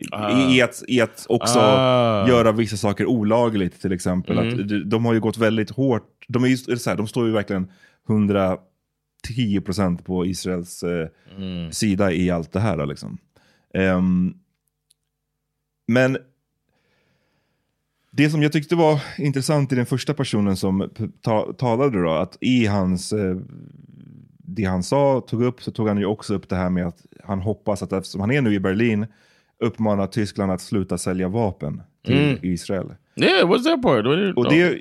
i, att, i att också Ah. göra vissa saker olagligt till exempel. Mm. Att de, de har ju gått väldigt hårt, de, är ju, så här, de står ju verkligen 110% på Israels eh, Mm. sida i allt det här. Liksom. Ehm, men det som jag tyckte var intressant i den första personen som ta, talade då, att i hans, eh, det han sa, tog upp, så tog han ju också upp det här med att han hoppas att eftersom han är nu i Berlin, uppmanar Tyskland att sluta sälja vapen till Mm. Israel. Yeah, what's that part? What did- Och det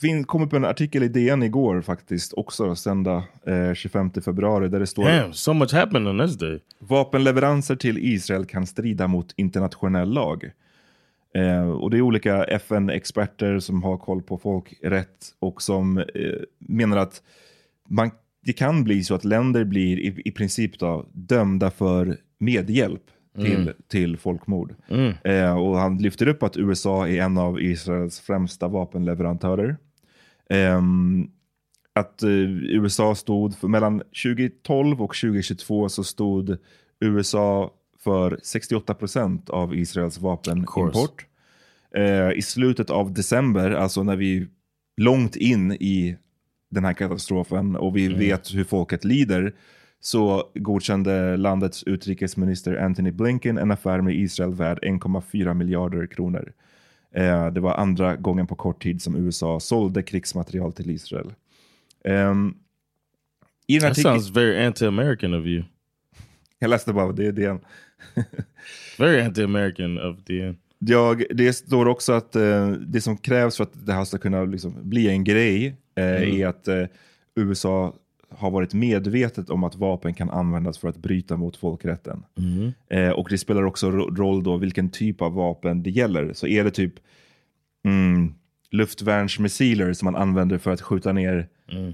fin, kom upp en artikel i DN igår faktiskt, också sända eh, 25 februari, där det står Damn, so much happened on this day. Vapenleveranser till Israel kan strida mot internationell lag. Eh, och det är olika FN-experter som har koll på folkrätt och som eh, menar att man, det kan bli så att länder blir i, i princip då, dömda för medhjälp till, Mm. till folkmord. Mm. Eh, och han lyfter upp att USA är en av Israels främsta vapenleverantörer. Ehm, att eh, USA stod för mellan 2012 och 2022 så stod USA för 68% av Israels vapenimport. Eh, I slutet av december, alltså när vi långt in i den här katastrofen och vi Mm. vet hur folket lider, så godkände landets utrikesminister Anthony Blinken en affär med Israel värd 1,4 miljarder kronor. Eh, det var andra gången på kort tid som USA sålde krigsmaterial till Israel. Ehm, I That sounds very anti-American of you. Jag läste bara det, det Very anti-American of DN. Jag, det står också att eh, det som krävs för att det här ska kunna liksom bli en grej eh, Mm. är att eh, USA har varit medvetet om att vapen kan användas för att bryta mot folkrätten. Mhm. Eh, och det spelar också ro- roll då vilken typ av vapen det gäller. Så är det typ mm, luftvärnsmissiler som man använder för att skjuta ner Mm.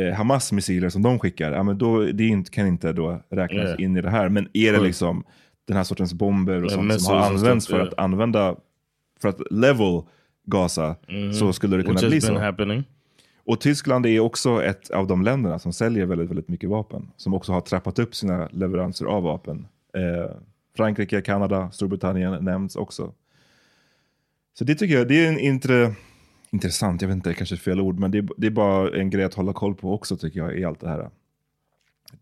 eh, Hamas-missiler som de skickar, ja, men då, det kan inte då räknas Yeah. in i det här. Men är det liksom den här sortens bomber och Yeah, sånt som har använts för att använda, för att level Gaza, Mhm. så skulle det kunna Which bli så. Och Tyskland är också ett av de länderna som säljer väldigt, väldigt mycket vapen. Som också har trappat upp sina leveranser av vapen. Eh, Frankrike, Kanada, Storbritannien nämns också. Så det tycker jag, det är en intre, intressant, jag vet inte, kanske fel ord, men det är, det är bara en grej att hålla koll på också tycker jag i allt det här.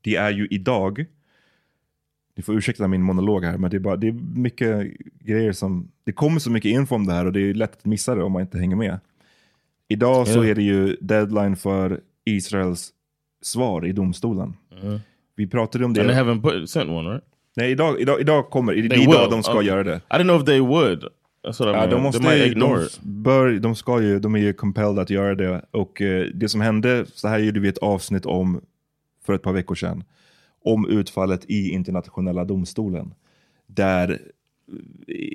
Det är ju idag, ni får ursäkta min monolog här, men det är, bara, det är mycket grejer som, det kommer så mycket info om det här och det är lätt att missa det om man inte hänger med. Idag så Ja. är det ju deadline för Israels svar i domstolen. Mhm. Vi pratade om det. And they haven't sent one, right? Nej, idag, idag, idag kommer det. är idag will. de ska Oh. göra det. I didn't know if they would. What I Ja, mean. de, måste, de, ignore it. bör, de, ska ju, de är ju compelled att göra det. Och eh, det som hände, så här gjorde vi ett avsnitt om för ett par veckor sedan. Om utfallet i internationella domstolen. Där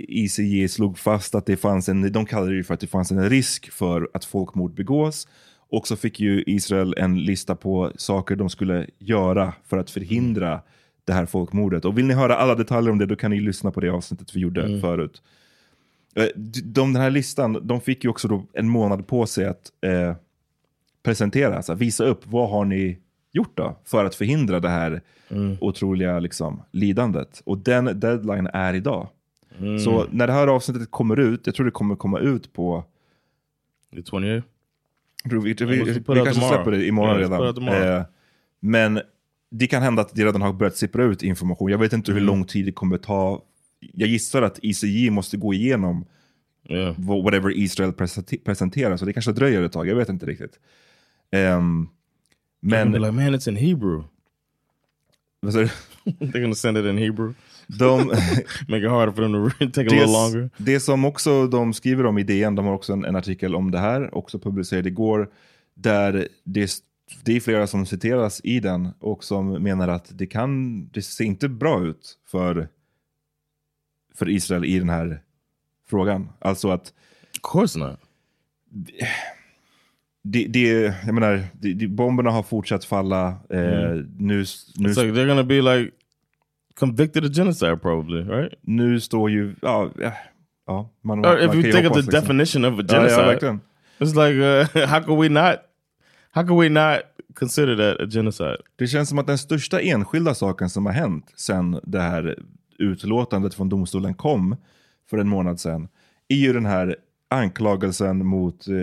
ICJ slog fast att det fanns en, de kallade det för att det fanns en risk för att folkmord begås. Och så fick ju Israel en lista på saker de skulle göra för att förhindra det här folkmordet. Och vill ni höra alla detaljer om det, då kan ni lyssna på det avsnittet vi gjorde Mm. förut. Eh, De, den här listan, de fick ju också då en månad på sig att eh, presentera, alltså visa upp vad har ni gjort då för att förhindra det här otroliga liksom, lidandet? Och den deadline är idag. Mm. Så när det här avsnittet kommer ut, jag tror det kommer komma ut på... The 28? Vi, vi, vi, vi, kanske släpper det imorgon redan. Eh, men det kan hända att det redan har börjat sippra ut information. Jag vet inte hur Mm. lång tid det kommer ta. Jag gissar att ICJ måste gå igenom Yeah. wh- whatever Israel presente- presenterar, så det kanske dröjer ett tag. Jag vet inte riktigt. Ehm, Men, like, man, it's in Hebrew. They're gonna send it in Hebrew. De, Make it harder for them to take a little longer. det som också de skriver om i DN, de har också en, en artikel om det här, också publicerad igår, där det, det är flera som citeras i den och som menar att det kan, det ser inte bra ut för, för Israel i den här frågan. Alltså att... Of course not. Det, det, jag menar, det, det, bomberna har fortsatt falla. Eh, Mm. nu, nu, It's like they're gonna be like convicted of genocide probably, right? nu står ju... Ja, ja, ja, man, Or if man you think of the liksom. definition of a Ja, ja, genocide, verkligen. it's like uh, how can we not? How can we not consider that a genocide? Det känns som att den största enskilda saken som har hänt sen det här utlåtandet från domstolen kom för en månad sedan är ju den här anklagelsen mot, eh,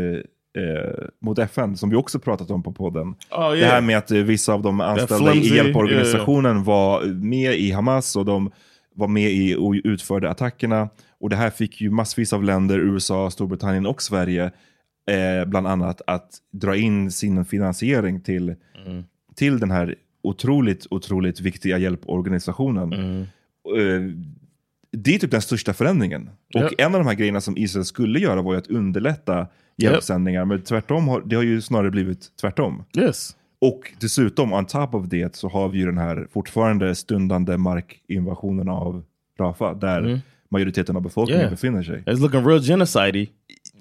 eh, mot FN som vi också pratat om på podden. Oh, Det yeah. här med att eh, vissa av de anställda i hjälporganisationen var med i Hamas och de var med i och utförde attackerna. Och det här fick ju massvis av länder, USA, Storbritannien och Sverige, eh, bland annat, att dra in sin finansiering till, till den här otroligt, otroligt viktiga hjälporganisationen. Eh, det är typ den största förändringen. Och Yep. en av de här grejerna som Israel skulle göra var ju att underlätta hjälpsändningar, men tvärtom har, det har ju snarare blivit tvärtom. Yes. Och dessutom, on top of det, så har vi ju den här fortfarande stundande markinvasionen av Rafah, där majoriteten av befolkningen Yeah. befinner sig. It's looking real genocide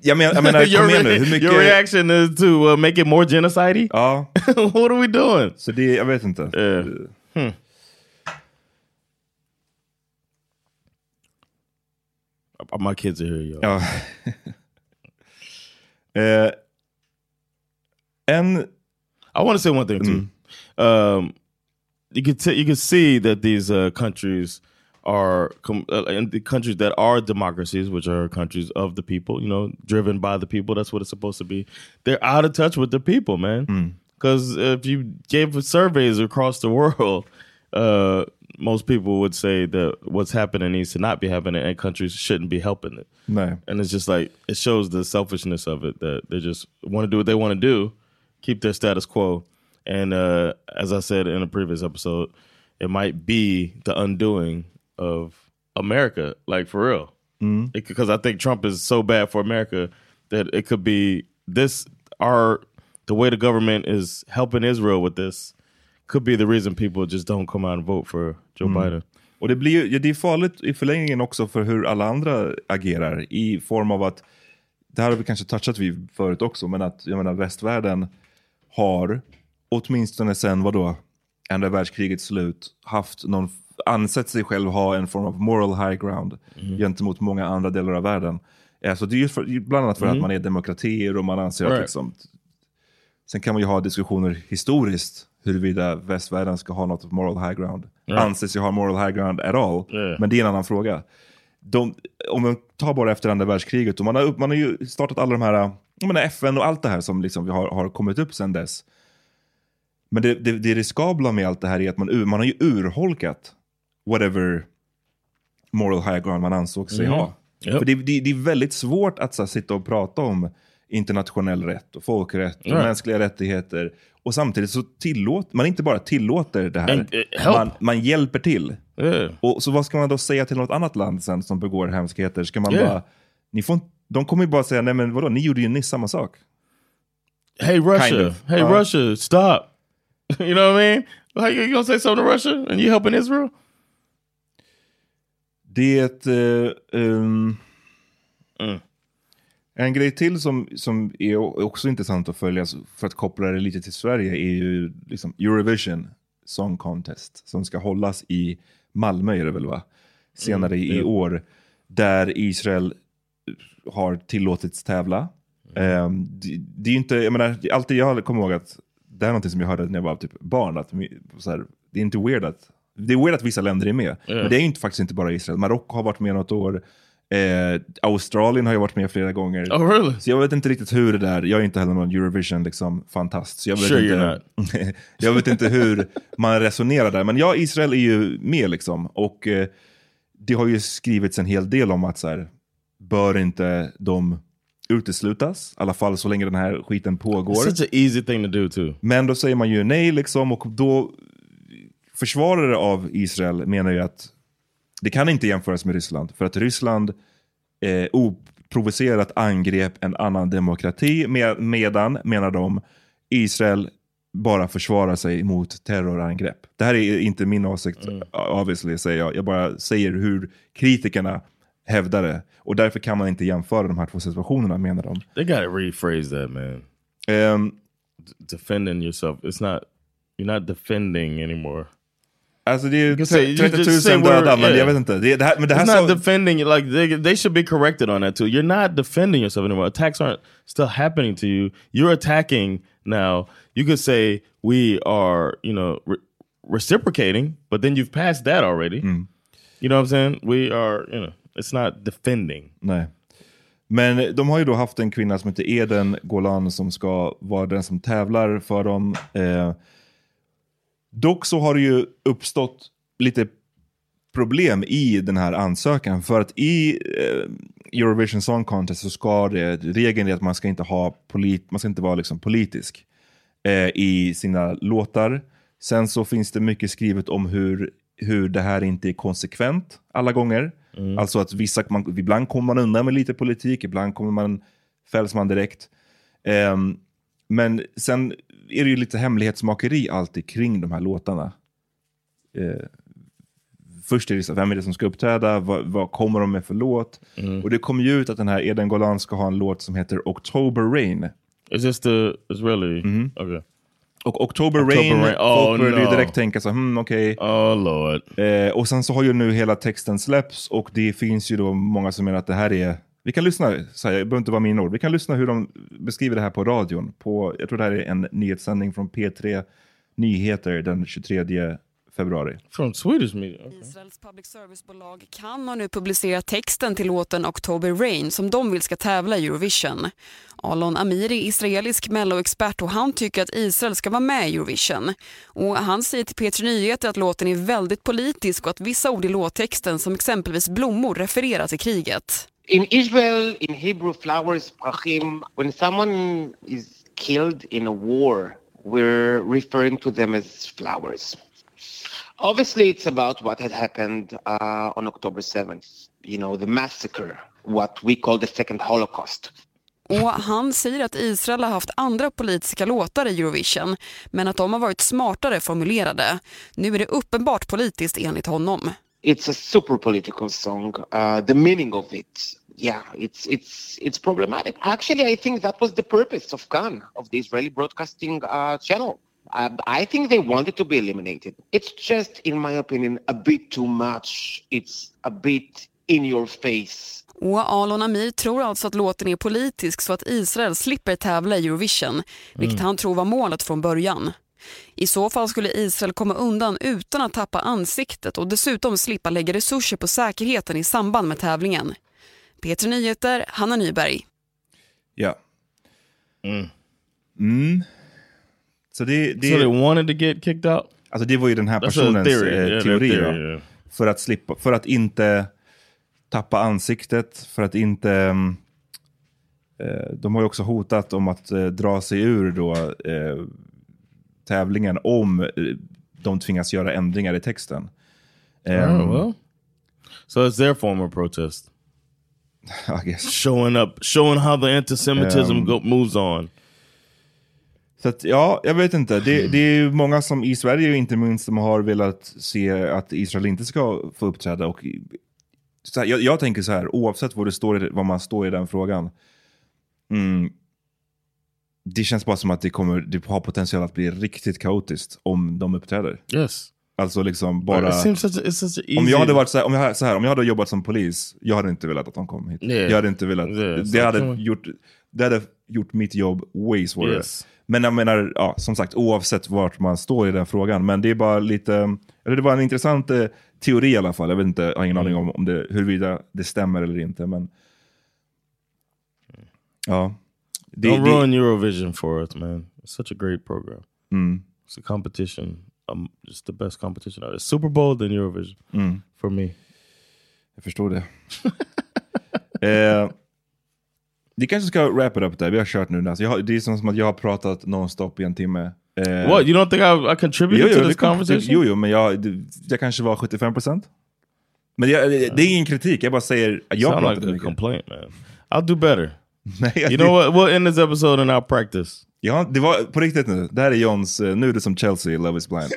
Jag, men, jag menar, kom igen nu, hur mycket... your reaction is to uh, make it more genocide Ja, What are we doing? så det, jag vet inte. Yeah. Hmm. Uh, My kids are here, yo. Ja. eh, en... I want to say one thing too. Um, you can you can see that these uh, countries are com- uh, and the countries that are democracies, which are countries of the people, you know, driven by the people. That's what it's supposed to be. They're out of touch with the people, man. Because if you gave surveys across the world, uh, most people would say that what's happening needs to not be happening, and countries shouldn't be helping it. Nej. And it's just like it shows the selfishness of it that they just want to do what they want to do, keep their status quo. And uh, as I said in a previous episode, it might be the undoing of America, like for real. Because I think Trump is so bad for America that it could be this our the way the government is helping Israel with this could be the reason people just don't come out and vote for Joe Biden. Och det, blir, ju- det är farligt i förlängningen också för hur alla andra agerar i form av att, det här har vi kanske touchat vid förut också, men att jag menar, västvärlden har åtminstone sen vadå, andra världskrigets slut haft någon, ansett sig själv ha en form av moral high ground gentemot många andra delar av världen. Alltså det är ju för, bland annat för att man är demokratier och man anser att Right. liksom, Sen kan man ju ha diskussioner historiskt huruvida västvärlden ska ha något moral high ground. Anses ju ha moral high ground at all. Yeah. Men det är en annan fråga. De, om man tar bara efter andra världskriget, och man har, man har ju startat alla de här, menar FN och allt det här som liksom vi har, har kommit upp sedan dess. Men det, det, det riskabla med allt det här är att man, man har ju urholkat whatever moral high ground man ansåg sig ha. Yep. För det, det, det är väldigt svårt att så, sitta och prata om internationell rätt och folkrätt och Right. mänskliga rättigheter. Och samtidigt så tillåter man inte bara tillåter det här, uh, help. man, man hjälper till. Yeah. Och så vad ska man då säga till något annat land sen som begår hemskheter? Ska man Yeah. bara, ni får, de kommer ju bara säga, nej men vadå, ni gjorde ju nyss samma sak. Hey Russia, Kind of. hey Uh, Russia, stop. you know what I mean? How you, gonna say something to Russia and you helping Israel? Det... eh, ehm, Mm. En grej till som, som är också intressant att följa, för att koppla det lite till Sverige, är ju liksom Eurovision Song Contest, som ska hållas i Malmö, är det väl va? Senare i ja. år, där Israel har tillåtits tävla. Ehm, det, det är inte, jag menar, alltid jag kommer ihåg att det här är något som jag hörde när jag var typ barn, att här, det är inte weird att, det är weird att vissa länder är med. Men det är ju inte, faktiskt inte bara Israel. Marocko har varit med något år, eh, Australien har ju varit med flera gånger. Oh, really? Så jag vet inte riktigt hur det där, jag är inte heller någon Eurovision liksom, fantast. Så jag vet Sure inte, jag vet inte hur man resonerar där. Men ja, Israel är ju med liksom. Och eh, det har ju skrivits en hel del om att så här, bör inte de uteslutas? I alla fall så länge den här skiten pågår. It's such an easy thing to do too. Men då säger man ju nej liksom och då försvarare av Israel menar ju att det kan inte jämföras med Ryssland för att Ryssland eh, oprovocerat angrep en annan demokrati med, medan, menar de, Israel bara försvarar sig mot terrorangrepp. Det här är inte min åsikt, obviously, säger jag. Jag bara säger hur kritikerna hävdar det. Och därför kan man inte jämföra de här två situationerna, menar de. They gotta rephrase that, man. Um, defending yourself. It's not. You're not defending anymore. Alltså det är say- you 30 just say 000 where- döda, men yeah. jag vet inte. Det, det här, men det här It's not så, defending. Like they, they should be corrected on that too. You're not defending yourself anymore. Attacks aren't still happening to you. You're attacking now. You could say we are, you know, re- reciprocating, but then you've passed that already. Mm. You know what I'm saying? We are, you know, it's not defending. Nej. Men de har ju då haft en kvinna som heter Eden Golan som ska vara den som tävlar för dem. Eh, dock så har det ju uppstått lite problem i den här ansökan. För att i eh, Eurovision Song Contest så ska det, regeln är att man ska inte, ha polit, man ska inte vara liksom politisk eh, i sina låtar. Sen så finns det mycket skrivet om hur, hur det här inte är konsekvent alla gånger. Alltså att vissa, man, ibland kommer man undan med lite politik, ibland kommer man, fälls man direkt. Ehm, men sen är det ju lite hemlighetsmakeri alltid kring de här låtarna. Eh, först är det så, vem är det som ska uppträda, vad, vad kommer de med för låt? Och det kom ju ut att den här Eden Golan ska ha en låt som heter October Rain. Is this the Israeli? Okay. Och October, October Rain, Rain, oh, folk började no. direkt tänka så, hmm, okej. Oh lord. Eh, och sen så har ju nu hela texten släppts och det finns ju då många som menar att det här är, vi kan lyssna, så här, det behöver inte vara mina ord, vi kan lyssna hur de beskriver det här på radion. På, jag tror det här är en nyhetssändning från P3 Nyheter den 23 februari. From Swedish media. Okay. Israels public service-bolag kan har nu publicerat texten till låten October Rain som de vill ska tävla i Eurovision. Alon Amiri är israelisk melloexpert och han tycker att Israel ska vara med i Eurovision. Och han säger till P3 Nyheter att låten är väldigt politisk och att vissa ord i låttexten som exempelvis blommor refererar till kriget. In Israel, in Hebrew, flowers, prachim, when someone is killed in a war, we're referring to them as flowers. Obviously, it's about what had happened uh, on October 7th, you know, the massacre, what we call the second Holocaust. Och han säger att Israel har haft andra politiska låtar i Eurovision men att de har varit smartare formulerade. Nu är det uppenbart politiskt enligt honom. It's a super political song. Uh, the meaning of it, yeah, it's it's it's problematic. Actually, I think that was the purpose of Khan, of the Israeli broadcasting uh, channel. Uh, I think they wanted to be eliminated. It's just, in my opinion, a bit too much. It's a bit in your face. Och Alon Amir tror alltså att låten är politisk så att Israel slipper tävla i Eurovision, vilket han tror var målet från början. I så fall skulle Israel komma undan utan att tappa ansiktet och dessutom slippa lägga resurser på säkerheten i samband med tävlingen. Peter Nyheter, Hanna Nyberg. Ja. Mm. Så det, det, So they wanted to get kicked out. alltså det var ju den här personens theory. eh, Yeah, teori. då. theory, yeah. För att slippa, för att inte tappa ansiktet, för att inte... mm, Eh, de har ju också hotat om att eh, dra sig ur då, eh, tävlingen om eh, de tvingas göra ändringar i texten. Oh well. So it's their form of protest. I guess. Showing up, showing how the antisemitism Um, go, moves on. Så att, ja, jag vet inte. Det, det är ju många som i Sverige inte minst som har velat se att Israel inte ska få uppträda. Och, här, jag, jag tänker så här, oavsett vad, det står i, vad man står i den frågan. Mm, det känns bara som att det, kommer, det har potential att bli riktigt kaotiskt om de uppträder. Yes. Alltså liksom bara... Such. Om jag hade varit så här, om jag, så här, om jag hade jobbat som polis, jag hade inte velat att de kom hit. Yeah. Jag hade inte velat, Yeah, det hade gjort, det hade gjort mitt jobb way svårare. Yes. Men jag menar, ja, som sagt, oavsett vart man står i den frågan. Men det är bara lite, eller det var en intressant eh, teori i alla fall. Jag vet inte, jag har ingen Mm. aning om, om det, huruvida det stämmer eller inte. Men ja. Det, Don't det, ruin Eurovision for us, man. It's such a great program. Mm. It's a competition. Um, it's the best competition. there. Super Bowl than Eurovision Mm. for me. Jag förstår det. eh, kanske ska wrap it up där. Vi har kört nu. Alltså jag har, det är som att jag har pratat nonstop i en timme. Eh, What? You don't think I, I contributed jo, to jo, this det kom- conversation? Jo, jo, men jag, det, jag kanske var 75%. Men jag, det är ingen kritik, jag bara säger att jag Sound pratar like mycket. complaint, man. I'll do better. Nej, You know what? We'll end this episode and I'll practice. Ja, det var på riktigt nu. Det här är Johns, eh, nu är det som Chelsea i Love is blind.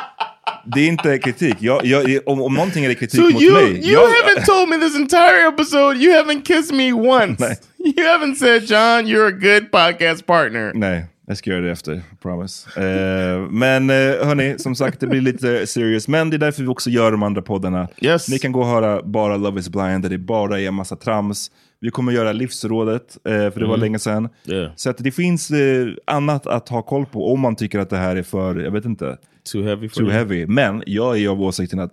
det är inte kritik. Jag, jag, om, om någonting är det kritik So mot you mig. you jag, haven't told me this entire episode. You haven't kissed me once. You haven't said, John, you're a good podcast partner. Nej, jag ska göra det efter. Promise. Eh, men eh, hörni, som sagt det blir lite serious. Men det är därför vi också gör de andra poddarna. Yes. Ni kan gå och höra bara Love is blind där det bara är en massa trams. Vi kommer göra livsrådet, eh, för det var Mm. länge sedan. Yeah. Så att det finns eh, annat att ha koll på om man tycker att det här är för, jag vet inte, Too heavy too you? heavy. Men jag är av åsikten att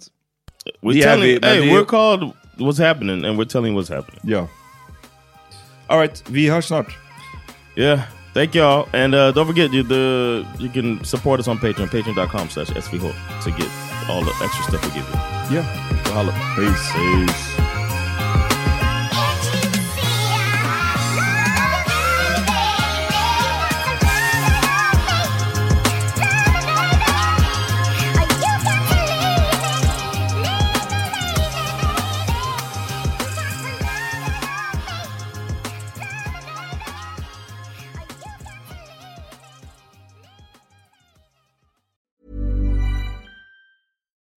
We're telling, heavy, hey, är- we're called what's happening and we're telling what's happening. Ja. Alright, vi hörs snart. Yeah. Thank y'all. And uh, don't forget you the you can support us on Patreon, patreon.com slash svh to get all the extra stuff we give you. Yeah. Holla. Peace. Peace.